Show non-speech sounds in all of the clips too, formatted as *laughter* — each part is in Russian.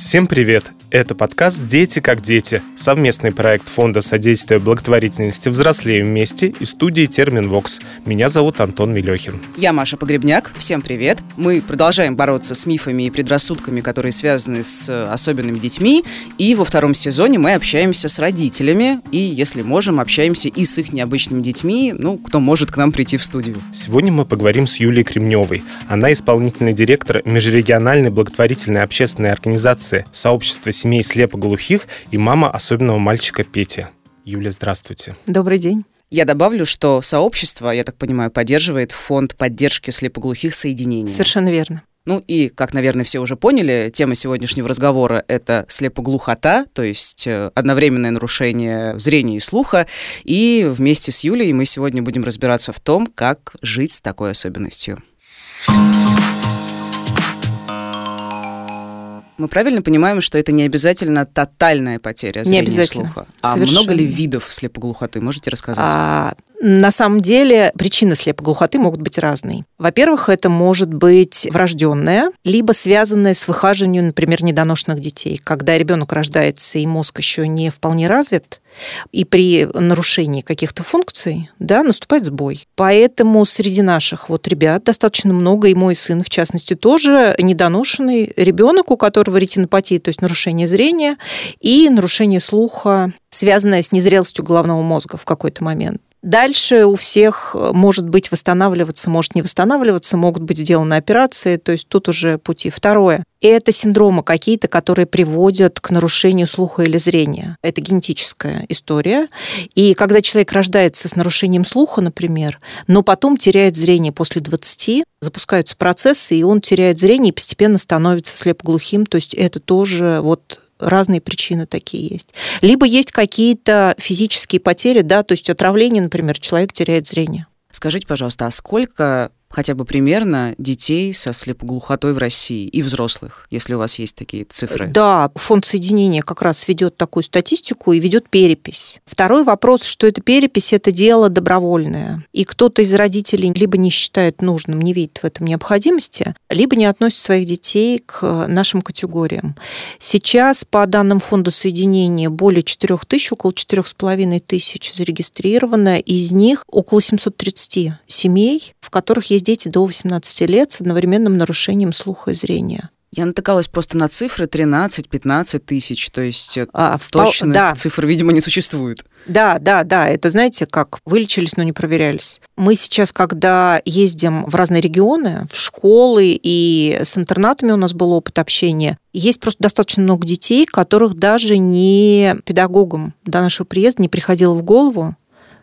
Всем привет! Это подкаст «Дети как дети» — совместный проект Фонда содействия благотворительности «Взрослеем вместе» и студии «Терминвокс». Меня зовут Антон Мелехин. Я Маша Погребняк. Всем привет! Мы продолжаем бороться с мифами и предрассудками, которые связаны с особенными детьми. И во втором сезоне мы общаемся с родителями и, если можем, общаемся и с их необычными детьми, ну, кто может к нам прийти в студию. Сегодня мы поговорим с Юлией Кремневой. Она исполнительный директор межрегиональной благотворительной общественной организации «Сообщество семей слепоглухих и мама особенного мальчика Пети. Юля, здравствуйте. Добрый день. Я добавлю, что сообщество, я так понимаю, поддерживает фонд поддержки слепоглухих соединений. Совершенно верно. Ну и, как, наверное, все уже поняли, тема сегодняшнего разговора — это слепоглухота, то есть э, одновременное нарушение зрения и слуха. И вместе с Юлей мы сегодня будем разбираться в том, как жить с такой особенностью. Мы правильно понимаем, что это не обязательно тотальная потеря зрения не обязательно. слуха? А Совершенно. много ли видов слепоглухоты? Можете рассказать? А, на самом деле причины слепоглухоты могут быть разные. Во-первых, это может быть врожденная, либо связанная с выхаживанием, например, недоношенных детей. Когда ребенок рождается и мозг еще не вполне развит, и при нарушении каких-то функций да, наступает сбой. Поэтому среди наших вот ребят достаточно много, и мой сын, в частности, тоже недоношенный ребенок, у которого ретинопатия, то есть нарушение зрения и нарушение слуха, связанное с незрелостью головного мозга в какой-то момент. Дальше у всех э, может быть восстанавливаться, может не восстанавливаться, могут быть сделаны операции, то есть тут уже пути. Второе. Это синдромы какие-то, которые приводят к нарушению слуха или зрения. Это генетическая история. И когда человек рождается с нарушением слуха, например, но потом теряет зрение после 20, запускаются процессы, и он теряет зрение и постепенно становится слепоглухим. То есть это тоже вот разные причины такие есть. Либо есть какие-то физические потери, да, то есть отравление, например, человек теряет зрение. Скажите, пожалуйста, а сколько хотя бы примерно детей со слепоглухотой в России и взрослых, если у вас есть такие цифры? Да, фонд соединения как раз ведет такую статистику и ведет перепись. Второй вопрос, что эта перепись – это дело добровольное. И кто-то из родителей либо не считает нужным, не видит в этом необходимости, либо не относит своих детей к нашим категориям. Сейчас, по данным фонда соединения, более 4 тысяч, около 4,5 тысяч зарегистрировано, из них около 730 семей, в которых есть есть дети до 18 лет с одновременным нарушением слуха и зрения. Я натыкалась просто на цифры 13-15 тысяч, то есть э, а, точных да. цифр, видимо, не существует. Да, да, да, это знаете, как вылечились, но не проверялись. Мы сейчас, когда ездим в разные регионы, в школы и с интернатами у нас был опыт общения, есть просто достаточно много детей, которых даже не педагогам до нашего приезда не приходило в голову,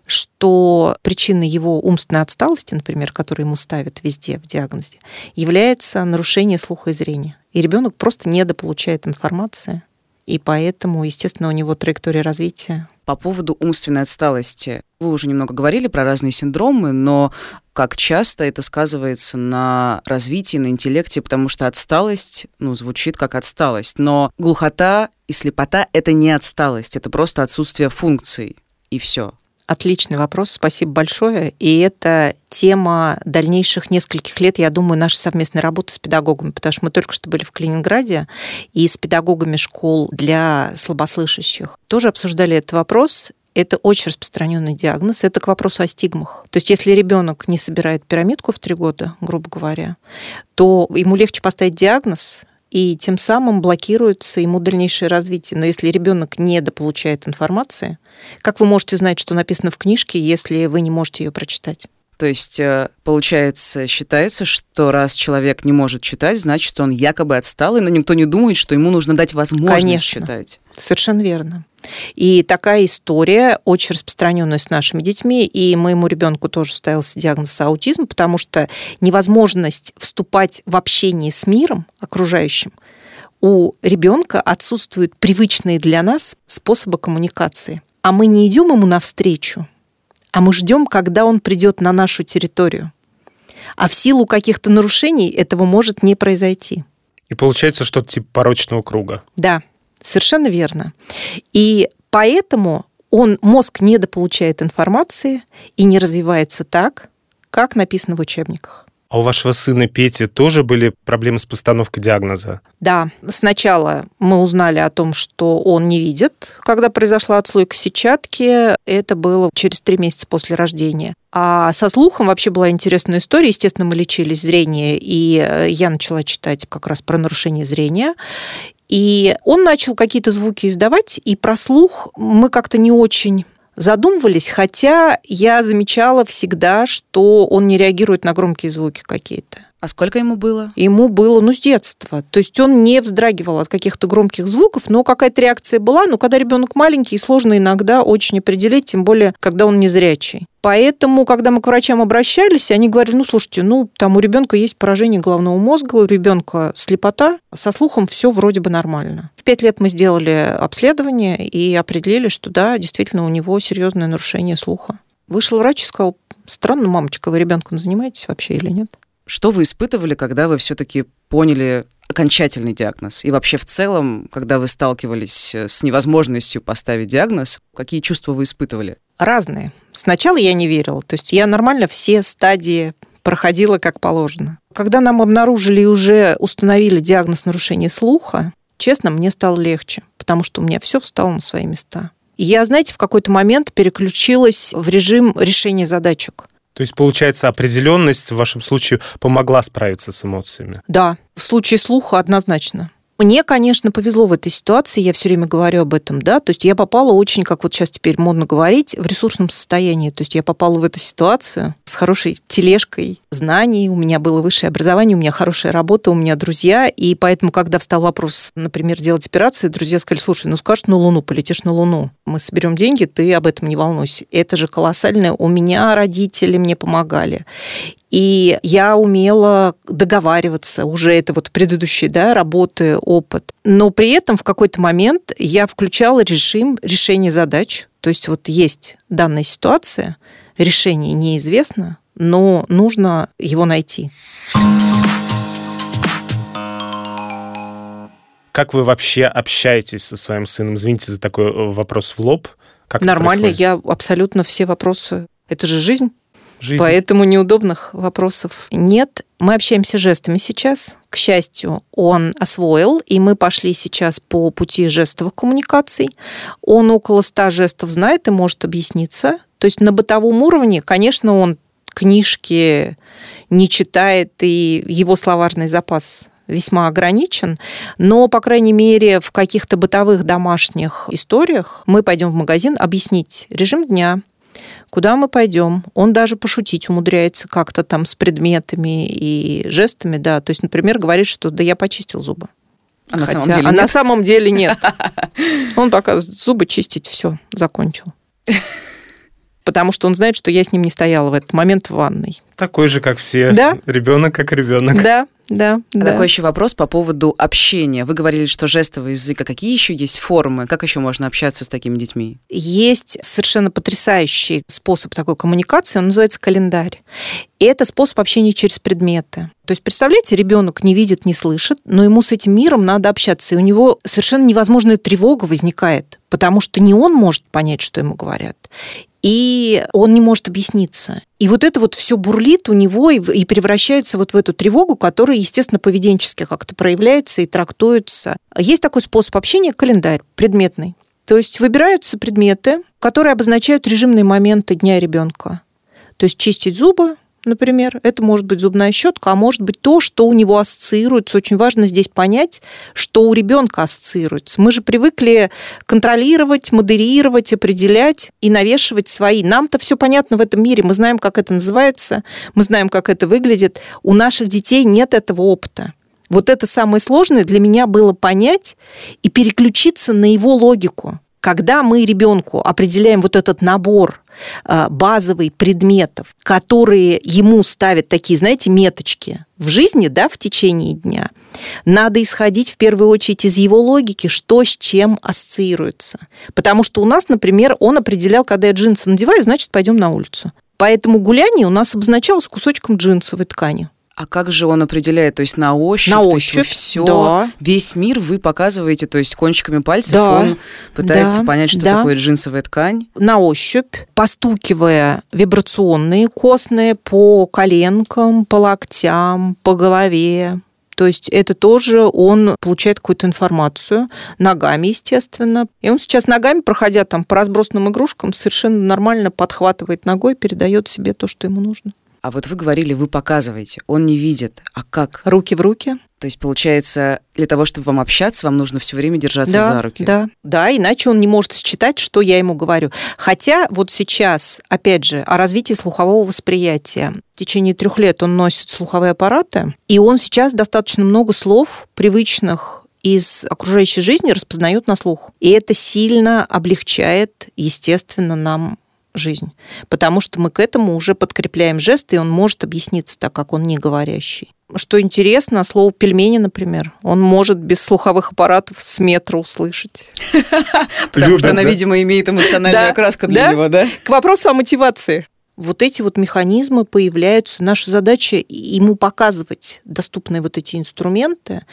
что причиной его умственной отсталости, например, которую ему ставят везде в диагнозе, является нарушение слуха и зрения. И ребенок просто недополучает информации, и поэтому, естественно, у него траектория развития. По поводу умственной отсталости. Вы уже немного говорили про разные синдромы, но как часто это сказывается на развитии, на интеллекте, потому что отсталость, ну, звучит как отсталость, но глухота и слепота — это не отсталость, это просто отсутствие функций, и все. Отличный вопрос, спасибо большое. И это тема дальнейших нескольких лет, я думаю, нашей совместной работы с педагогами, потому что мы только что были в Калининграде и с педагогами школ для слабослышащих тоже обсуждали этот вопрос. Это очень распространенный диагноз. Это к вопросу о стигмах. То есть, если ребенок не собирает пирамидку в три года, грубо говоря, то ему легче поставить диагноз, и тем самым блокируется ему дальнейшее развитие. Но если ребенок недополучает информации, как вы можете знать, что написано в книжке, если вы не можете ее прочитать? То есть, э, получается, считается, что раз человек не может читать, значит, он якобы отсталый, но никто не думает, что ему нужно дать возможность Конечно. читать. Совершенно верно. И такая история очень распространенная с нашими детьми, и моему ребенку тоже ставился диагноз аутизм, потому что невозможность вступать в общение с миром окружающим у ребенка отсутствуют привычные для нас способы коммуникации. А мы не идем ему навстречу, а мы ждем, когда он придет на нашу территорию. А в силу каких-то нарушений этого может не произойти. И получается что-то типа порочного круга. Да, совершенно верно. И поэтому он, мозг недополучает информации и не развивается так, как написано в учебниках. А у вашего сына Пети тоже были проблемы с постановкой диагноза? Да. Сначала мы узнали о том, что он не видит, когда произошла отслойка сетчатки. Это было через три месяца после рождения. А со слухом вообще была интересная история. Естественно, мы лечились зрение, и я начала читать как раз про нарушение зрения. И он начал какие-то звуки издавать, и про слух мы как-то не очень задумывались, хотя я замечала всегда, что он не реагирует на громкие звуки какие-то. А сколько ему было? Ему было, ну, с детства. То есть он не вздрагивал от каких-то громких звуков, но какая-то реакция была. Но когда ребенок маленький, сложно иногда очень определить, тем более, когда он незрячий. Поэтому, когда мы к врачам обращались, они говорили, ну, слушайте, ну, там у ребенка есть поражение головного мозга, у ребенка слепота, со слухом все вроде бы нормально. В пять лет мы сделали обследование и определили, что да, действительно, у него серьезное нарушение слуха. Вышел врач и сказал, странно, мамочка, вы ребенком занимаетесь вообще или нет? Что вы испытывали, когда вы все-таки поняли окончательный диагноз? И вообще в целом, когда вы сталкивались с невозможностью поставить диагноз, какие чувства вы испытывали? Разные. Сначала я не верила. То есть я нормально все стадии проходила как положено. Когда нам обнаружили и уже установили диагноз нарушения слуха, честно, мне стало легче, потому что у меня все встало на свои места. И я, знаете, в какой-то момент переключилась в режим решения задачек. То есть, получается, определенность в вашем случае помогла справиться с эмоциями? Да, в случае слуха однозначно. Мне, конечно, повезло в этой ситуации, я все время говорю об этом, да, то есть я попала очень, как вот сейчас теперь модно говорить, в ресурсном состоянии, то есть я попала в эту ситуацию с хорошей тележкой знаний, у меня было высшее образование, у меня хорошая работа, у меня друзья, и поэтому, когда встал вопрос, например, делать операции, друзья сказали, слушай, ну скажешь на Луну, полетишь на Луну, мы соберем деньги, ты об этом не волнуйся. Это же колоссальное, у меня родители мне помогали. И я умела договариваться, уже это вот предыдущие да, работы, опыт. Но при этом в какой-то момент я включала режим решения задач. То есть вот есть данная ситуация, решение неизвестно, но нужно его найти. Как вы вообще общаетесь со своим сыном? Извините за такой э, вопрос в лоб. Как Нормально, я абсолютно все вопросы. Это же жизнь. Жизнь. Поэтому неудобных вопросов нет. Мы общаемся жестами сейчас. К счастью, он освоил, и мы пошли сейчас по пути жестовых коммуникаций. Он около ста жестов знает и может объясниться. То есть на бытовом уровне, конечно, он книжки не читает, и его словарный запас весьма ограничен, но, по крайней мере, в каких-то бытовых домашних историях мы пойдем в магазин объяснить режим дня, куда мы пойдем. Он даже пошутить умудряется как-то там с предметами и жестами, да. То есть, например, говорит, что да я почистил зубы. А Хотя, на самом деле а нет? на самом деле нет. *laughs* Он пока зубы чистить, все, закончил. *laughs* Потому что он знает, что я с ним не стояла в этот момент в ванной. Такой же, как все. Да. Ребенок как ребенок. Да, да, а да. Такой еще вопрос по поводу общения. Вы говорили, что жестовый язык. А какие еще есть формы? Как еще можно общаться с такими детьми? Есть совершенно потрясающий способ такой коммуникации. Он называется календарь. И это способ общения через предметы. То есть, представляете, ребенок не видит, не слышит, но ему с этим миром надо общаться. И у него совершенно невозможная тревога возникает, потому что не он может понять, что ему говорят, и он не может объясниться. И вот это вот все бурлит у него и, и превращается вот в эту тревогу, которая, естественно, поведенчески как-то проявляется и трактуется. Есть такой способ общения – календарь предметный. То есть выбираются предметы, которые обозначают режимные моменты дня ребенка. То есть чистить зубы, например. Это может быть зубная щетка, а может быть то, что у него ассоциируется. Очень важно здесь понять, что у ребенка ассоциируется. Мы же привыкли контролировать, модерировать, определять и навешивать свои. Нам-то все понятно в этом мире. Мы знаем, как это называется, мы знаем, как это выглядит. У наших детей нет этого опыта. Вот это самое сложное для меня было понять и переключиться на его логику. Когда мы ребенку определяем вот этот набор базовый предметов, которые ему ставят такие, знаете, меточки в жизни, да, в течение дня, надо исходить в первую очередь из его логики, что с чем ассоциируется. Потому что у нас, например, он определял, когда я джинсы надеваю, значит, пойдем на улицу. Поэтому гуляние у нас обозначалось кусочком джинсовой ткани. А как же он определяет? То есть на ощупь? На ощупь, все, да. весь мир вы показываете, то есть кончиками пальцев Да, он пытается да, понять, что да. такое джинсовая ткань. на ощупь, постукивая вибрационные костные по коленкам, по локтям, по голове. То есть это тоже он получает какую-то информацию ногами, естественно. И он сейчас ногами, проходя там по разбросанным игрушкам, совершенно нормально подхватывает ногой, передает себе то, что ему нужно. А вот вы говорили, вы показываете, он не видит. А как? Руки в руки. То есть, получается, для того, чтобы вам общаться, вам нужно все время держаться да, за руки. Да, да, иначе он не может считать, что я ему говорю. Хотя вот сейчас, опять же, о развитии слухового восприятия. В течение трех лет он носит слуховые аппараты, и он сейчас достаточно много слов привычных из окружающей жизни распознает на слух. И это сильно облегчает, естественно, нам жизнь. Потому что мы к этому уже подкрепляем жесты, и он может объясниться так, как он не говорящий. Что интересно, слово пельмени, например, он может без слуховых аппаратов с метра услышать. *laughs* Потому что она, видимо, имеет эмоциональную окраску для да. него, да? К вопросу о мотивации. Вот эти вот механизмы появляются. Наша задача ему показывать доступные вот эти инструменты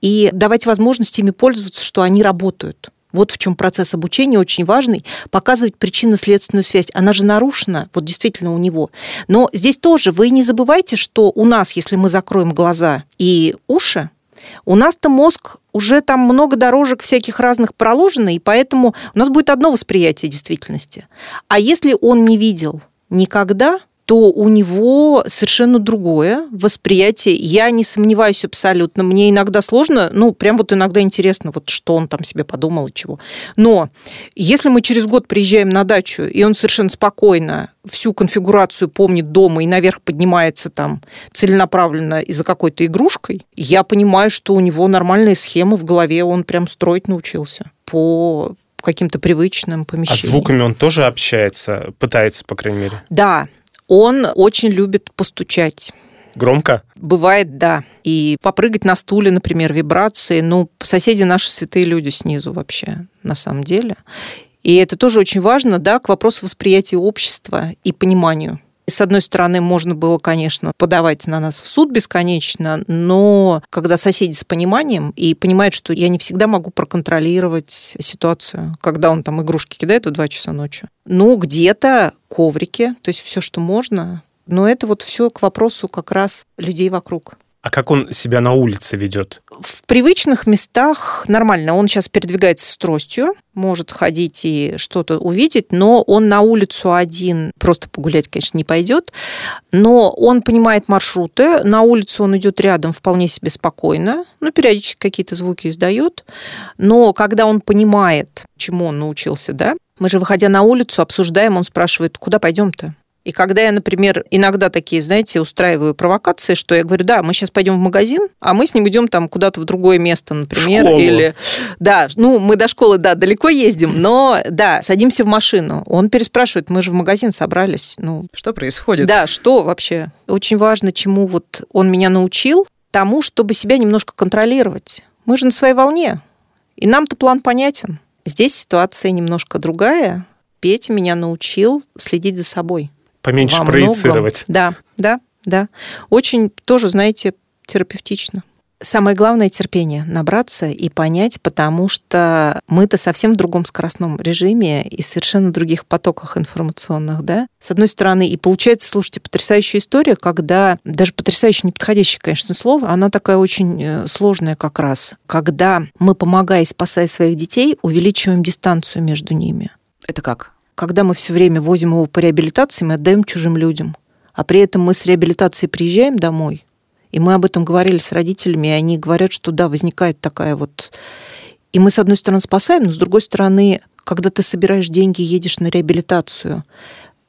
и давать возможность ими пользоваться, что они работают. Вот в чем процесс обучения очень важный. Показывать причинно-следственную связь. Она же нарушена, вот действительно у него. Но здесь тоже вы не забывайте, что у нас, если мы закроем глаза и уши, у нас-то мозг уже там много дорожек всяких разных проложено, и поэтому у нас будет одно восприятие действительности. А если он не видел никогда, то у него совершенно другое восприятие. Я не сомневаюсь абсолютно. Мне иногда сложно, ну, прям вот иногда интересно, вот что он там себе подумал и чего. Но если мы через год приезжаем на дачу, и он совершенно спокойно всю конфигурацию помнит дома и наверх поднимается там целенаправленно и за какой-то игрушкой, я понимаю, что у него нормальная схема в голове, он прям строить научился по каким-то привычным А помещениям. с звуками он тоже общается, пытается, по крайней мере. Да, он очень любит постучать. Громко? Бывает, да. И попрыгать на стуле, например, вибрации. Ну, соседи наши святые люди снизу вообще, на самом деле. И это тоже очень важно, да, к вопросу восприятия общества и пониманию. С одной стороны, можно было, конечно, подавать на нас в суд бесконечно, но когда соседи с пониманием и понимают, что я не всегда могу проконтролировать ситуацию, когда он там игрушки кидает в 2 часа ночи. Ну, где-то коврики, то есть все, что можно. Но это вот все к вопросу как раз людей вокруг. А как он себя на улице ведет? В привычных местах нормально. Он сейчас передвигается с тростью, может ходить и что-то увидеть, но он на улицу один просто погулять, конечно, не пойдет. Но он понимает маршруты. На улицу он идет рядом вполне себе спокойно. Ну, периодически какие-то звуки издает. Но когда он понимает, чему он научился, да, мы же, выходя на улицу, обсуждаем, он спрашивает, куда пойдем-то? И когда я, например, иногда такие, знаете, устраиваю провокации, что я говорю, да, мы сейчас пойдем в магазин, а мы с ним идем там куда-то в другое место, например, школу. или да, ну мы до школы, да, далеко ездим, но да, садимся в машину. Он переспрашивает, мы же в магазин собрались, ну Что происходит? да, что вообще? Очень важно, чему вот он меня научил, тому, чтобы себя немножко контролировать. Мы же на своей волне, и нам-то план понятен. Здесь ситуация немножко другая. Петя меня научил следить за собой. Поменьше Во проецировать. многом. Да, да, да. Очень тоже, знаете, терапевтично. Самое главное терпение набраться и понять, потому что мы-то совсем в другом скоростном режиме и совершенно других потоках информационных, да. С одной стороны, и получается, слушайте, потрясающая история, когда, даже потрясающе неподходящее, конечно, слово, она такая очень э, сложная как раз, когда мы, помогая и спасая своих детей, увеличиваем дистанцию между ними Это как? Когда мы все время возим его по реабилитации, мы отдаем чужим людям. А при этом мы с реабилитации приезжаем домой, и мы об этом говорили с родителями, и они говорят, что да, возникает такая вот... И мы, с одной стороны, спасаем, но с другой стороны, когда ты собираешь деньги и едешь на реабилитацию,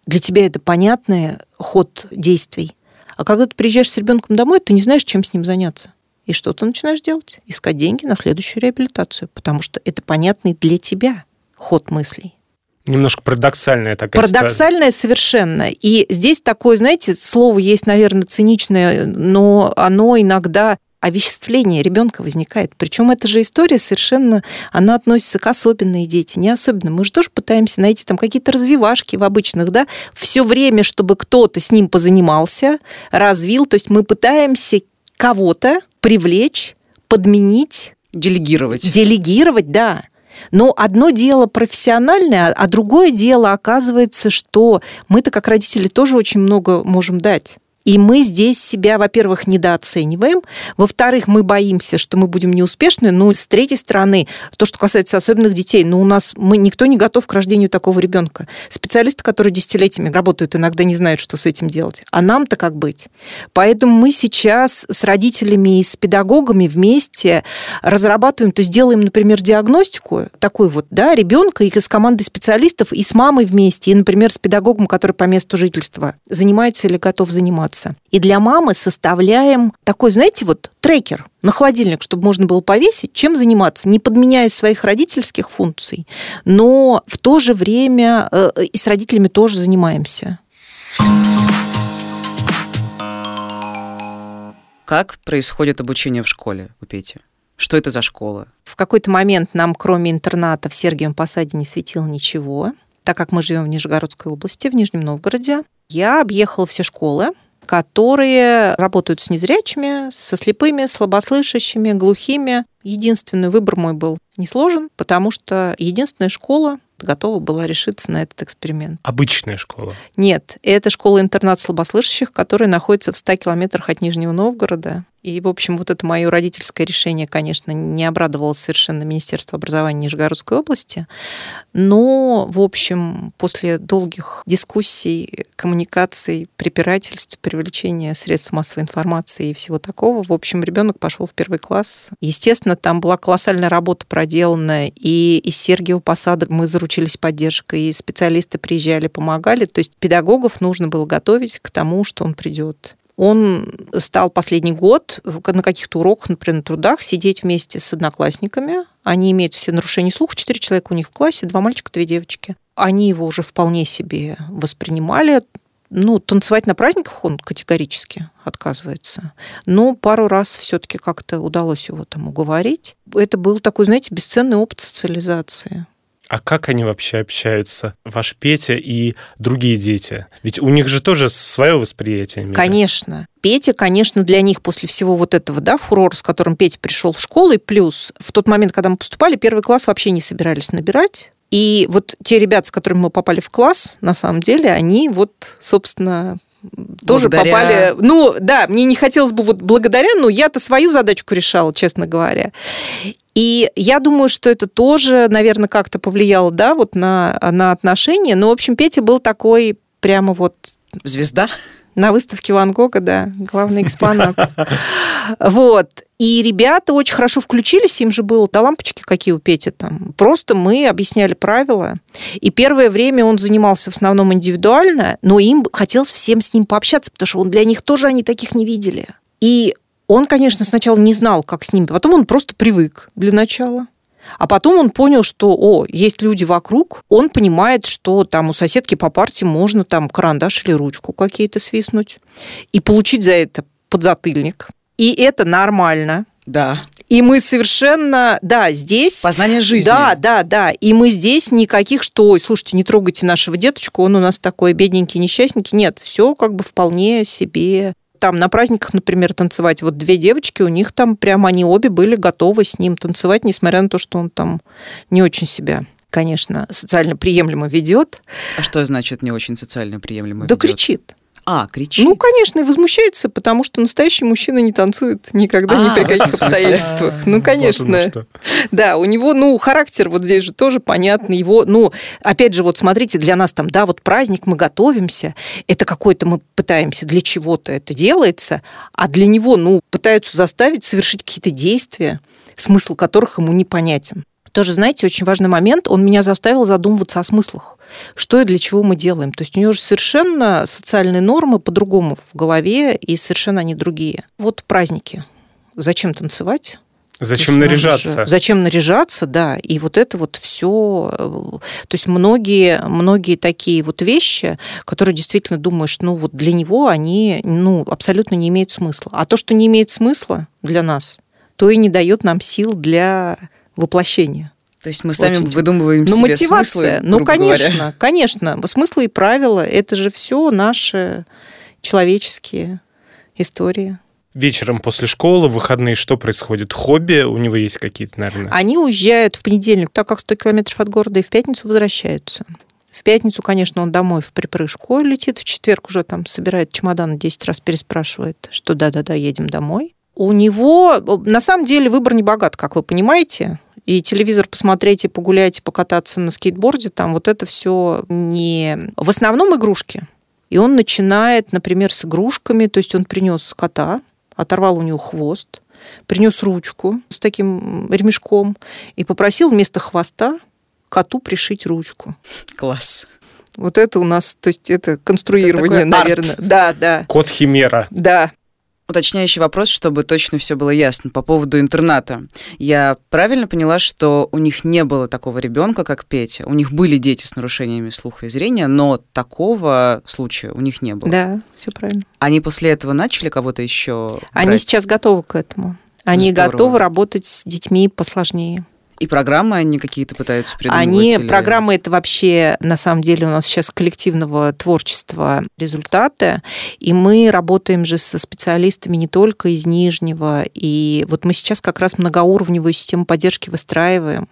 для тебя это понятный ход действий. А когда ты приезжаешь с ребенком домой, ты не знаешь, чем с ним заняться. И что ты начинаешь делать? Искать деньги на следующую реабилитацию, потому что это понятный для тебя ход мыслей. Немножко парадоксальная такая ситуация. Парадоксальное совершенно. И здесь такое, знаете, слово есть, наверное, циничное, но оно иногда овеществление ребенка возникает. Причем эта же история совершенно, она относится к особенные дети, не особенно. Мы же тоже пытаемся найти там какие-то развивашки в обычных, да, все время, чтобы кто-то с ним позанимался, развил. То есть мы пытаемся кого-то привлечь, подменить. Делегировать. Делегировать, да. Но одно дело профессиональное, а другое дело оказывается, что мы-то как родители тоже очень много можем дать. И мы здесь себя, во-первых, недооцениваем, во-вторых, мы боимся, что мы будем неуспешны, но с третьей стороны, то, что касается особенных детей, ну, у нас мы, никто не готов к рождению такого ребенка. Специалисты, которые десятилетиями работают, иногда не знают, что с этим делать. А нам-то как быть? Поэтому мы сейчас с родителями и с педагогами вместе разрабатываем, то есть делаем, например, диагностику такой вот, да, ребенка и с командой специалистов, и с мамой вместе, и, например, с педагогом, который по месту жительства занимается или готов заниматься заниматься. И для мамы составляем такой, знаете, вот трекер на холодильник, чтобы можно было повесить, чем заниматься, не подменяя своих родительских функций, но в то же время э, и с родителями тоже занимаемся. Как происходит обучение в школе у Пети? Что это за школа? В какой-то момент нам, кроме интерната в Сергиевом Посаде, не светило ничего, так как мы живем в Нижегородской области, в Нижнем Новгороде. Я объехала все школы, которые работают с незрячими, со слепыми, слабослышащими, глухими. Единственный выбор мой был не сложен, потому что единственная школа готова была решиться на этот эксперимент. Обычная школа? Нет, это школа-интернат слабослышащих, которая находится в 100 километрах от Нижнего Новгорода. И, в общем, вот это мое родительское решение, конечно, не обрадовало совершенно Министерство образования Нижегородской области. Но, в общем, после долгих дискуссий, коммуникаций, препирательств, привлечения средств массовой информации и всего такого, в общем, ребенок пошел в первый класс. Естественно, там была колоссальная работа проделана, и из Сергиева Посада мы заручились поддержкой, и специалисты приезжали, помогали. То есть педагогов нужно было готовить к тому, что он придет он стал последний год на каких-то уроках, например, на трудах, сидеть вместе с одноклассниками. Они имеют все нарушения слуха, четыре человека у них в классе, два мальчика, две девочки. Они его уже вполне себе воспринимали. Ну, танцевать на праздниках он категорически отказывается. Но пару раз все-таки как-то удалось его там уговорить. Это был такой, знаете, бесценный опыт социализации. А как они вообще общаются, ваш Петя и другие дети? Ведь у них же тоже свое восприятие мира. Конечно. Петя, конечно, для них после всего вот этого, да, фурора, с которым Петя пришел в школу, и плюс в тот момент, когда мы поступали, первый класс вообще не собирались набирать. И вот те ребята, с которыми мы попали в класс, на самом деле, они вот, собственно, тоже благодаря... попали. Ну, да, мне не хотелось бы вот благодаря, но я-то свою задачку решала, честно говоря. И я думаю, что это тоже, наверное, как-то повлияло, да, вот на, на отношения. Но, в общем, Петя был такой прямо вот... Звезда? На выставке Ван Гога, да, главный экспонат. Вот. И ребята очень хорошо включились, им же было, да лампочки какие у Пети там. Просто мы объясняли правила. И первое время он занимался в основном индивидуально, но им хотелось всем с ним пообщаться, потому что он для них тоже они таких не видели. И он, конечно, сначала не знал, как с ними, потом он просто привык для начала. А потом он понял, что, о, есть люди вокруг, он понимает, что там у соседки по парте можно там карандаш или ручку какие-то свистнуть и получить за это подзатыльник. И это нормально. Да. И мы совершенно, да, здесь... Познание жизни. Да, да, да. И мы здесь никаких, что, ой, слушайте, не трогайте нашего деточку, он у нас такой бедненький, несчастненький. Нет, все как бы вполне себе там на праздниках, например, танцевать. Вот две девочки, у них там прямо они обе были готовы с ним танцевать, несмотря на то, что он там не очень себя конечно, социально приемлемо ведет. А что значит не очень социально приемлемо да ведет? Да кричит. А, кричит? Ну, конечно, и возмущается, потому что настоящий мужчина не танцует никогда, а, ни при каких обстоятельствах. Ну, конечно. Да, у него, ну, характер вот здесь же тоже понятный. Его, ну, опять же, вот смотрите, для нас там, да, вот праздник, мы готовимся, это какой-то мы пытаемся, для чего-то это делается, а для него, ну, пытаются заставить совершить какие-то действия, смысл которых ему непонятен. Тоже, знаете, очень важный момент, он меня заставил задумываться о смыслах. Что и для чего мы делаем. То есть у него же совершенно социальные нормы по-другому в голове, и совершенно они другие. Вот праздники. Зачем танцевать? Зачем наряжаться? Же, зачем наряжаться, да. И вот это вот все. Э, то есть многие, многие такие вот вещи, которые действительно думаешь, ну вот для него они ну, абсолютно не имеют смысла. А то, что не имеет смысла для нас, то и не дает нам сил для воплощения. То есть мы сами Очень. выдумываем ну, себе мотивация, смыслы, ну, конечно, говоря. конечно. Смыслы и правила – это же все наши человеческие истории. Вечером после школы, в выходные что происходит? Хобби у него есть какие-то, наверное? Они уезжают в понедельник, так как 100 километров от города, и в пятницу возвращаются. В пятницу, конечно, он домой в припрыжку летит, в четверг уже там собирает чемодан, 10 раз переспрашивает, что да-да-да, едем домой. У него, на самом деле, выбор не богат, как вы понимаете и телевизор посмотреть, и погулять, и покататься на скейтборде, там вот это все не... В основном игрушки. И он начинает, например, с игрушками, то есть он принес кота, оторвал у него хвост, принес ручку с таким ремешком и попросил вместо хвоста коту пришить ручку. Класс. Вот это у нас, то есть это конструирование, это наверное. Арт. Да, да. Кот Химера. Да уточняющий вопрос, чтобы точно все было ясно по поводу интерната. Я правильно поняла, что у них не было такого ребенка, как Петя? У них были дети с нарушениями слуха и зрения, но такого случая у них не было. Да, все правильно. Они после этого начали кого-то еще? Они брать? сейчас готовы к этому. Они Здорово. готовы работать с детьми посложнее. И программы они какие-то пытаются придумывать? Они, или... программы это вообще, на самом деле, у нас сейчас коллективного творчества результаты, и мы работаем же со специалистами не только из Нижнего, и вот мы сейчас как раз многоуровневую систему поддержки выстраиваем,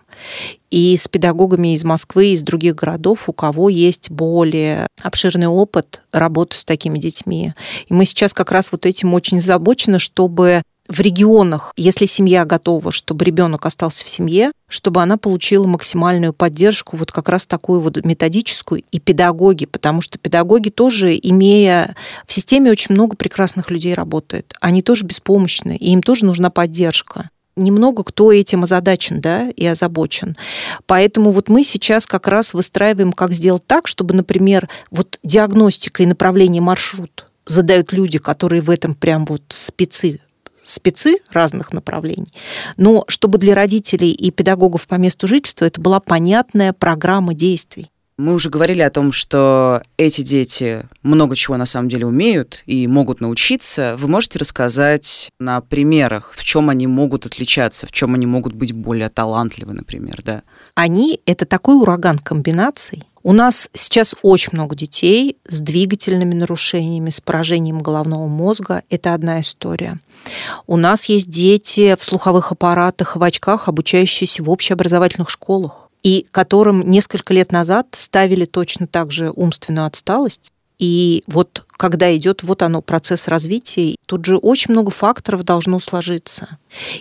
и с педагогами из Москвы, из других городов, у кого есть более обширный опыт работы с такими детьми. И мы сейчас как раз вот этим очень озабочены, чтобы в регионах, если семья готова, чтобы ребенок остался в семье, чтобы она получила максимальную поддержку, вот как раз такую вот методическую и педагоги, потому что педагоги тоже, имея в системе очень много прекрасных людей работает, они тоже беспомощны, и им тоже нужна поддержка немного кто этим озадачен, да, и озабочен. Поэтому вот мы сейчас как раз выстраиваем, как сделать так, чтобы, например, вот диагностика и направление маршрут задают люди, которые в этом прям вот спецы спецы разных направлений, но чтобы для родителей и педагогов по месту жительства это была понятная программа действий. Мы уже говорили о том, что эти дети много чего на самом деле умеют и могут научиться. Вы можете рассказать на примерах, в чем они могут отличаться, в чем они могут быть более талантливы, например, да? Они — это такой ураган комбинаций, у нас сейчас очень много детей с двигательными нарушениями, с поражением головного мозга. Это одна история. У нас есть дети в слуховых аппаратах, в очках, обучающиеся в общеобразовательных школах и которым несколько лет назад ставили точно так же умственную отсталость, и вот когда идет вот оно, процесс развития, тут же очень много факторов должно сложиться.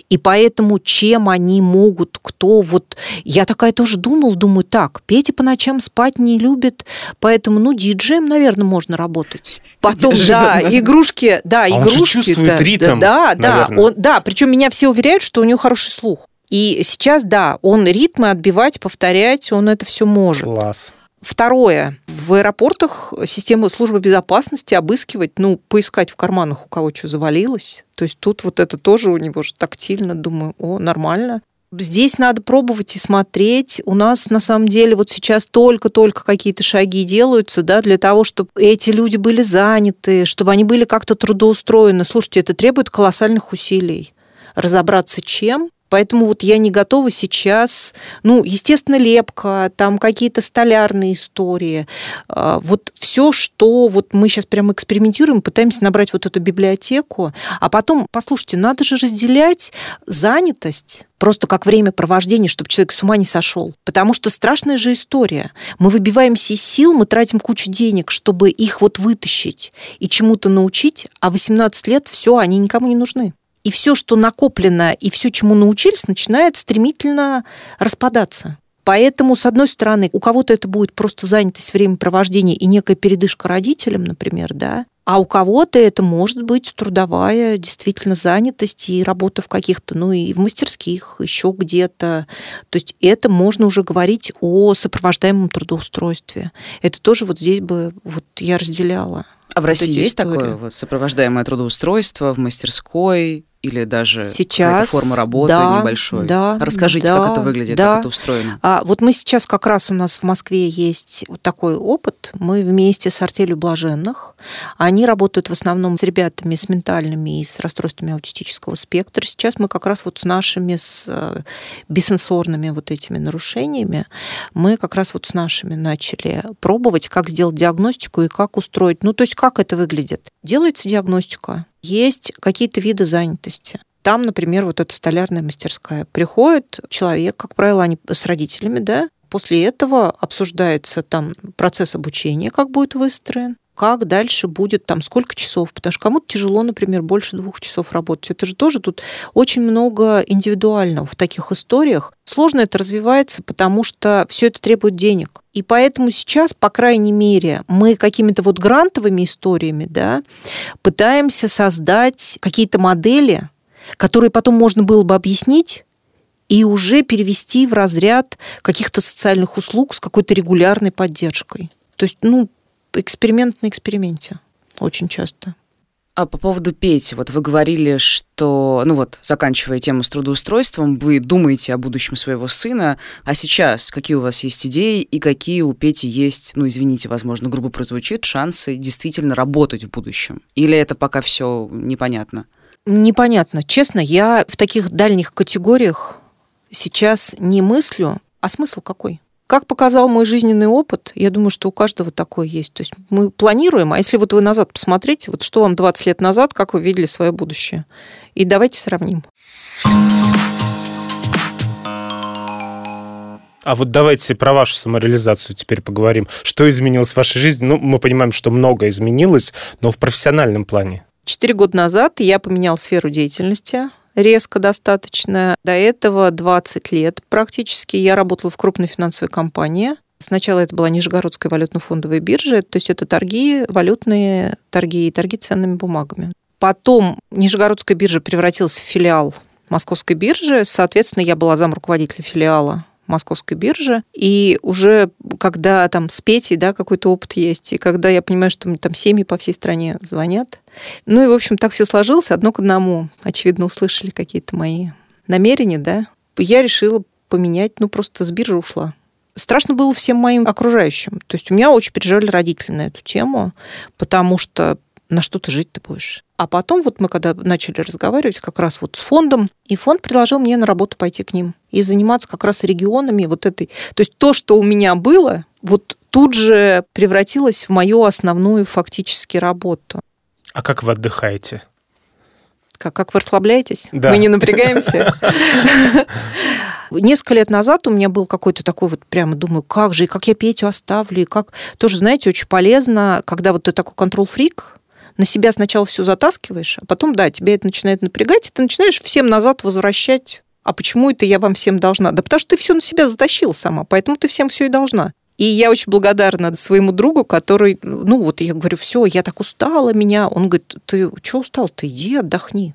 И поэтому чем они могут, кто вот... Я такая тоже думал, думаю, так, Петя по ночам спать не любит, поэтому, ну, диджеем, наверное, можно работать. Потом, да, игрушки, да, а игрушки. Он же чувствует ритм, Да, да, он, да, причем меня все уверяют, что у него хороший слух. И сейчас, да, он ритмы отбивать, повторять, он это все может. Класс. Второе. В аэропортах система службы безопасности обыскивать, ну, поискать в карманах, у кого что завалилось. То есть тут вот это тоже у него же тактильно, думаю, о, нормально. Здесь надо пробовать и смотреть. У нас на самом деле вот сейчас только-только какие-то шаги делаются, да, для того, чтобы эти люди были заняты, чтобы они были как-то трудоустроены. Слушайте, это требует колоссальных усилий. Разобраться чем, Поэтому вот я не готова сейчас, ну, естественно, лепка, там какие-то столярные истории. А, вот все, что вот мы сейчас прямо экспериментируем, пытаемся набрать вот эту библиотеку, а потом, послушайте, надо же разделять занятость просто как время провождения, чтобы человек с ума не сошел. Потому что страшная же история. Мы выбиваемся из сил, мы тратим кучу денег, чтобы их вот вытащить и чему-то научить, а 18 лет все, они никому не нужны и все, что накоплено, и все, чему научились, начинает стремительно распадаться. Поэтому, с одной стороны, у кого-то это будет просто занятость времяпровождения и некая передышка родителям, например, да, а у кого-то это может быть трудовая действительно занятость и работа в каких-то, ну и в мастерских, еще где-то. То есть это можно уже говорить о сопровождаемом трудоустройстве. Это тоже вот здесь бы вот я разделяла. А в России есть истории. такое вот сопровождаемое трудоустройство в мастерской? Или даже сейчас, форма работы да, небольшой? Да, Расскажите, да, как это выглядит, да. как это устроено. А вот мы сейчас как раз у нас в Москве есть вот такой опыт. Мы вместе с артелью блаженных. Они работают в основном с ребятами с ментальными и с расстройствами аутистического спектра. Сейчас мы как раз вот с нашими с э, бессенсорными вот этими нарушениями, мы как раз вот с нашими начали пробовать, как сделать диагностику и как устроить. Ну, то есть как это выглядит? Делается диагностика, есть какие-то виды занятости. Там, например, вот эта столярная мастерская. Приходит человек, как правило, они с родителями, да, После этого обсуждается там процесс обучения, как будет выстроен, как дальше будет, там, сколько часов. Потому что кому-то тяжело, например, больше двух часов работать. Это же тоже тут очень много индивидуального в таких историях. Сложно это развивается, потому что все это требует денег. И поэтому сейчас, по крайней мере, мы какими-то вот грантовыми историями да, пытаемся создать какие-то модели, которые потом можно было бы объяснить и уже перевести в разряд каких-то социальных услуг с какой-то регулярной поддержкой. То есть, ну, эксперимент на эксперименте очень часто. А по поводу Пети, вот вы говорили, что, ну вот, заканчивая тему с трудоустройством, вы думаете о будущем своего сына, а сейчас какие у вас есть идеи и какие у Пети есть, ну, извините, возможно, грубо прозвучит, шансы действительно работать в будущем? Или это пока все непонятно? Непонятно. Честно, я в таких дальних категориях сейчас не мыслю, а смысл какой? Как показал мой жизненный опыт, я думаю, что у каждого такой есть. То есть мы планируем, а если вот вы назад посмотрите, вот что вам 20 лет назад, как вы видели свое будущее? И давайте сравним. А вот давайте про вашу самореализацию теперь поговорим. Что изменилось в вашей жизни? Ну, мы понимаем, что много изменилось, но в профессиональном плане. Четыре года назад я поменял сферу деятельности резко достаточно. До этого 20 лет практически я работала в крупной финансовой компании. Сначала это была Нижегородская валютно-фондовая биржа, то есть это торги, валютные торги и торги ценными бумагами. Потом Нижегородская биржа превратилась в филиал Московской биржи. Соответственно, я была зам руководителя филиала московской биржи. И уже когда там с Петей, да, какой-то опыт есть, и когда я понимаю, что мне там семьи по всей стране звонят. Ну и, в общем, так все сложилось одно к одному. Очевидно, услышали какие-то мои намерения, да. Я решила поменять, ну, просто с биржи ушла. Страшно было всем моим окружающим. То есть у меня очень переживали родители на эту тему, потому что на что ты жить ты будешь. А потом вот мы когда начали разговаривать как раз вот с фондом, и фонд предложил мне на работу пойти к ним и заниматься как раз регионами вот этой. То есть то, что у меня было, вот тут же превратилось в мою основную фактически работу. А как вы отдыхаете? Как, как вы расслабляетесь? Да. Мы не напрягаемся? Несколько лет назад у меня был какой-то такой вот прямо, думаю, как же, и как я Петю оставлю, и как... Тоже, знаете, очень полезно, когда вот ты такой контрол-фрик, на себя сначала все затаскиваешь, а потом, да, тебя это начинает напрягать, и ты начинаешь всем назад возвращать. А почему это я вам всем должна? Да потому что ты все на себя затащила сама, поэтому ты всем все и должна. И я очень благодарна своему другу, который, ну вот я говорю, все, я так устала меня. Он говорит, ты что устал? Ты иди отдохни.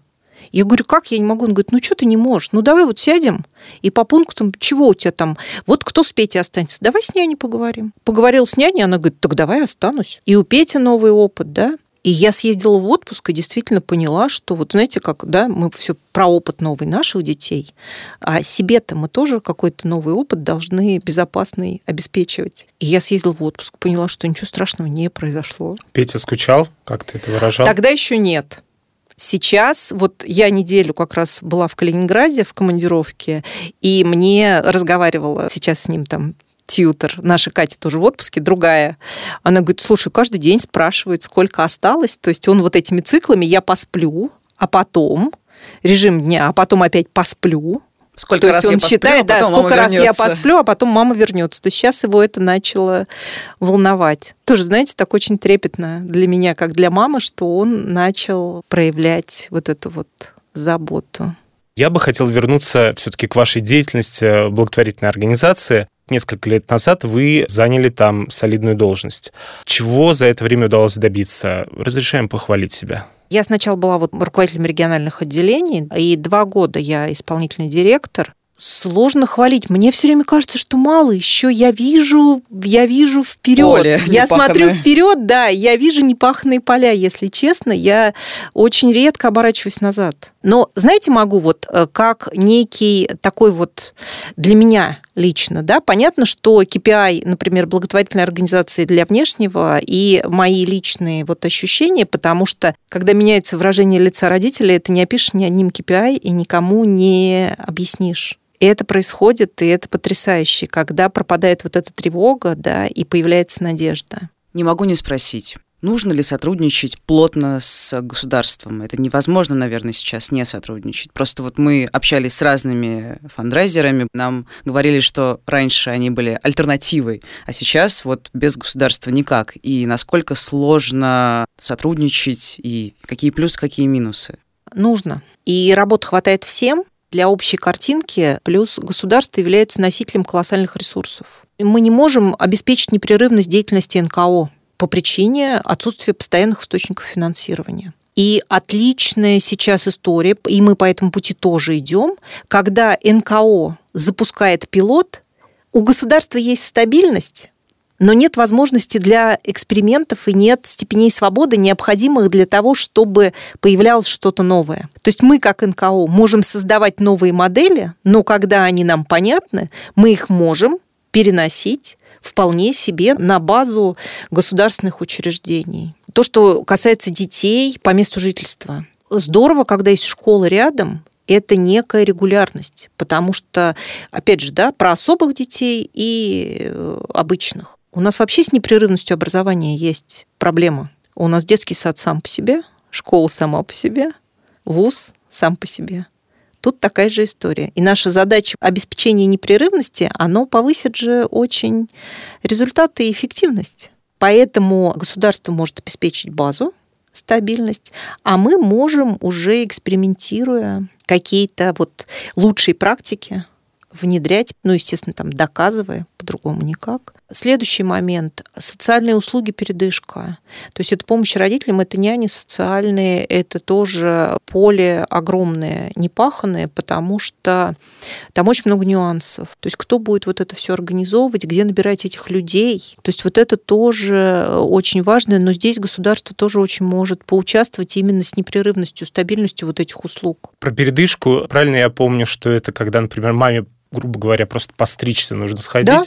Я говорю, как я не могу? Он говорит, ну что ты не можешь? Ну давай вот сядем и по пунктам, чего у тебя там? Вот кто с Петей останется? Давай с няней поговорим. Поговорил с няней, она говорит, так давай останусь. И у Пети новый опыт, да? И я съездила в отпуск и действительно поняла, что вот знаете, как, да, мы все про опыт новый наших детей, а себе-то мы тоже какой-то новый опыт должны безопасный обеспечивать. И я съездила в отпуск, поняла, что ничего страшного не произошло. Петя скучал? Как ты это выражал? Тогда еще нет. Сейчас, вот я неделю как раз была в Калининграде в командировке, и мне разговаривала сейчас с ним там тьютер, наша Катя тоже в отпуске, другая, она говорит, слушай, каждый день спрашивает, сколько осталось, то есть он вот этими циклами, я посплю, а потом режим дня, а потом опять посплю, Сколько то раз есть он я посплю, считает, а да, сколько раз я посплю, а потом мама вернется. То есть сейчас его это начало волновать. Тоже, знаете, так очень трепетно для меня, как для мамы, что он начал проявлять вот эту вот заботу. Я бы хотел вернуться все-таки к вашей деятельности в благотворительной организации. Несколько лет назад вы заняли там солидную должность. Чего за это время удалось добиться? Разрешаем похвалить себя. Я сначала была вот руководителем региональных отделений, и два года я исполнительный директор. Сложно хвалить. Мне все время кажется, что мало. Еще я вижу, я вижу вперед. Поле я непаханное. смотрю вперед, да, я вижу непаханные поля, если честно. Я очень редко оборачиваюсь назад. Но, знаете, могу вот э, как некий такой вот для меня лично, да, понятно, что KPI, например, благотворительной организации для внешнего и мои личные вот ощущения, потому что когда меняется выражение лица родителей, это не опишешь ни одним KPI и никому не объяснишь. И это происходит, и это потрясающе, когда пропадает вот эта тревога, да, и появляется надежда. Не могу не спросить. Нужно ли сотрудничать плотно с государством? Это невозможно, наверное, сейчас не сотрудничать. Просто вот мы общались с разными фандрайзерами, нам говорили, что раньше они были альтернативой, а сейчас вот без государства никак. И насколько сложно сотрудничать, и какие плюсы, какие минусы? Нужно. И работы хватает всем, для общей картинки, плюс государство является носителем колоссальных ресурсов. Мы не можем обеспечить непрерывность деятельности НКО по причине отсутствия постоянных источников финансирования. И отличная сейчас история, и мы по этому пути тоже идем, когда НКО запускает пилот, у государства есть стабильность, но нет возможности для экспериментов и нет степеней свободы, необходимых для того, чтобы появлялось что-то новое. То есть мы, как НКО, можем создавать новые модели, но когда они нам понятны, мы их можем переносить вполне себе на базу государственных учреждений. То, что касается детей по месту жительства. Здорово, когда есть школа рядом, это некая регулярность, потому что, опять же, да, про особых детей и э, обычных. У нас вообще с непрерывностью образования есть проблема. У нас детский сад сам по себе, школа сама по себе, вуз сам по себе. Тут такая же история. И наша задача обеспечения непрерывности, оно повысит же очень результаты и эффективность. Поэтому государство может обеспечить базу, стабильность, а мы можем уже экспериментируя какие-то вот лучшие практики внедрять, ну, естественно, там доказывая, по-другому никак. Следующий момент – социальные услуги передышка. То есть это помощь родителям, это няни социальные, это тоже поле огромное, непаханное, потому что там очень много нюансов. То есть кто будет вот это все организовывать, где набирать этих людей. То есть вот это тоже очень важно, но здесь государство тоже очень может поучаствовать именно с непрерывностью, стабильностью вот этих услуг. Про передышку, правильно я помню, что это когда, например, маме грубо говоря, просто постричься нужно сходить. Да.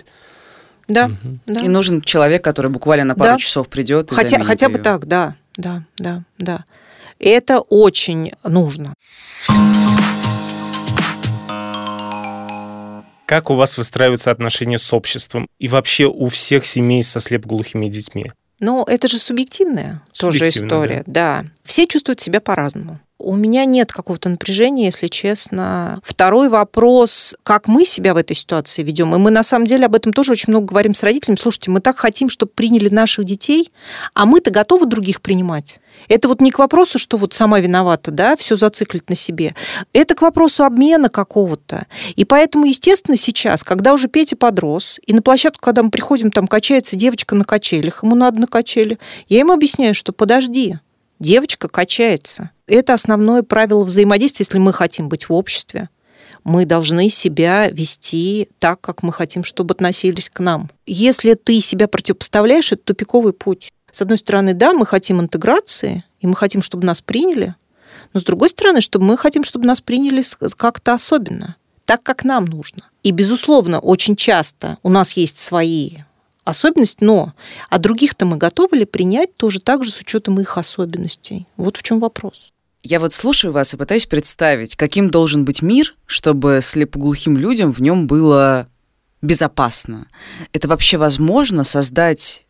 Да, угу. да. И нужен человек, который буквально на пару да. часов придет. И хотя, хотя бы так, да, да, да, да. Это очень нужно. Как у вас выстраиваются отношения с обществом и вообще у всех семей со слепоглухими детьми? Ну, это же субъективная тоже история, да. да. Все чувствуют себя по-разному. У меня нет какого-то напряжения, если честно. Второй вопрос, как мы себя в этой ситуации ведем. И мы на самом деле об этом тоже очень много говорим с родителями. Слушайте, мы так хотим, чтобы приняли наших детей, а мы-то готовы других принимать. Это вот не к вопросу, что вот сама виновата, да, все зациклить на себе. Это к вопросу обмена какого-то. И поэтому, естественно, сейчас, когда уже Петя подрос, и на площадку, когда мы приходим, там качается девочка на качелях, ему надо на качели, я ему объясняю, что подожди, девочка качается. Это основное правило взаимодействия, если мы хотим быть в обществе. Мы должны себя вести так, как мы хотим, чтобы относились к нам. Если ты себя противопоставляешь, это тупиковый путь. С одной стороны, да, мы хотим интеграции, и мы хотим, чтобы нас приняли, но с другой стороны, чтобы мы хотим, чтобы нас приняли как-то особенно, так, как нам нужно. И, безусловно, очень часто у нас есть свои особенность, но а других-то мы готовы ли принять тоже так же с учетом их особенностей? Вот в чем вопрос. Я вот слушаю вас и пытаюсь представить, каким должен быть мир, чтобы слепоглухим людям в нем было безопасно. Это вообще возможно создать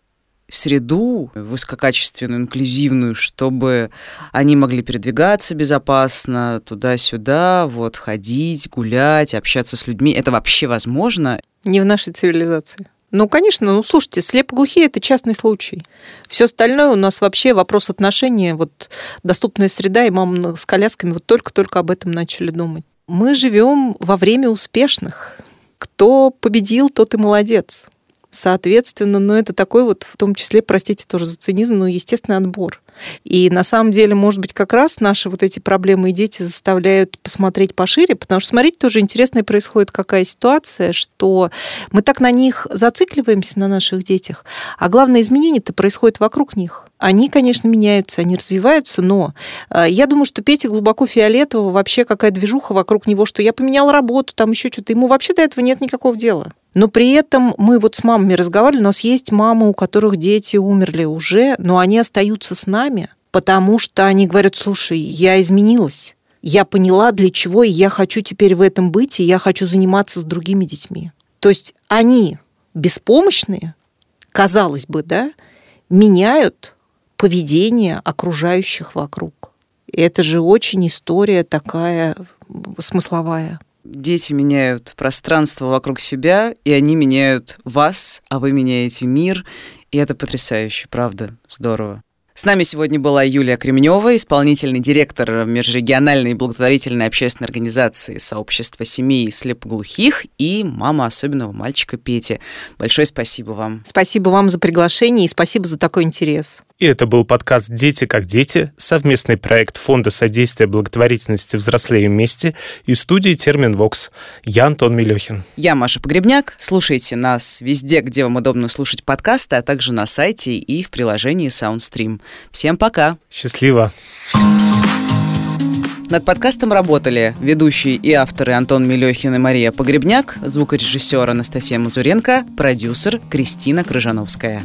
среду высококачественную, инклюзивную, чтобы они могли передвигаться безопасно туда-сюда, вот ходить, гулять, общаться с людьми. Это вообще возможно? Не в нашей цивилизации. Ну, конечно, ну, слушайте, слепоглухие – это частный случай. Все остальное у нас вообще вопрос отношения, вот доступная среда и мама с колясками вот только-только об этом начали думать. Мы живем во время успешных. Кто победил, тот и молодец. Соответственно, ну, это такой вот, в том числе, простите тоже за цинизм, но естественный отбор – И на самом деле, может быть, как раз наши вот эти проблемы и дети заставляют посмотреть пошире, потому что, смотрите, тоже интересная происходит какая ситуация, что мы так на них зацикливаемся, на наших детях, а главное, изменение-то происходит вокруг них. Они, конечно, меняются, они развиваются, но э, я думаю, что Петя глубоко фиолетового, вообще какая движуха вокруг него, что я поменял работу, там еще что-то. Ему вообще до этого нет никакого дела. Но при этом мы вот с мамами разговаривали, у нас есть мамы, у которых дети умерли уже, но они остаются с нами, потому что они говорят, слушай, я изменилась, я поняла, для чего, и я хочу теперь в этом быть, и я хочу заниматься с другими детьми. То есть они беспомощные, казалось бы, да, меняют поведение окружающих вокруг. И это же очень история такая смысловая. Дети меняют пространство вокруг себя, и они меняют вас, а вы меняете мир. И это потрясающе, правда, здорово. С нами сегодня была Юлия Кремнева, исполнительный директор межрегиональной благотворительной общественной организации сообщества семей слепоглухих и мама особенного мальчика Пети. Большое спасибо вам. Спасибо вам за приглашение и спасибо за такой интерес. И это был подкаст «Дети как дети», совместный проект Фонда содействия благотворительности «Взрослеем вместе» и студии «Термин Вокс». Я Антон Милехин. Я Маша Погребняк. Слушайте нас везде, где вам удобно слушать подкасты, а также на сайте и в приложении SoundStream. Всем пока. Счастливо. Над подкастом работали ведущие и авторы Антон Милехин и Мария Погребняк, звукорежиссер Анастасия Мазуренко, продюсер Кристина Крыжановская.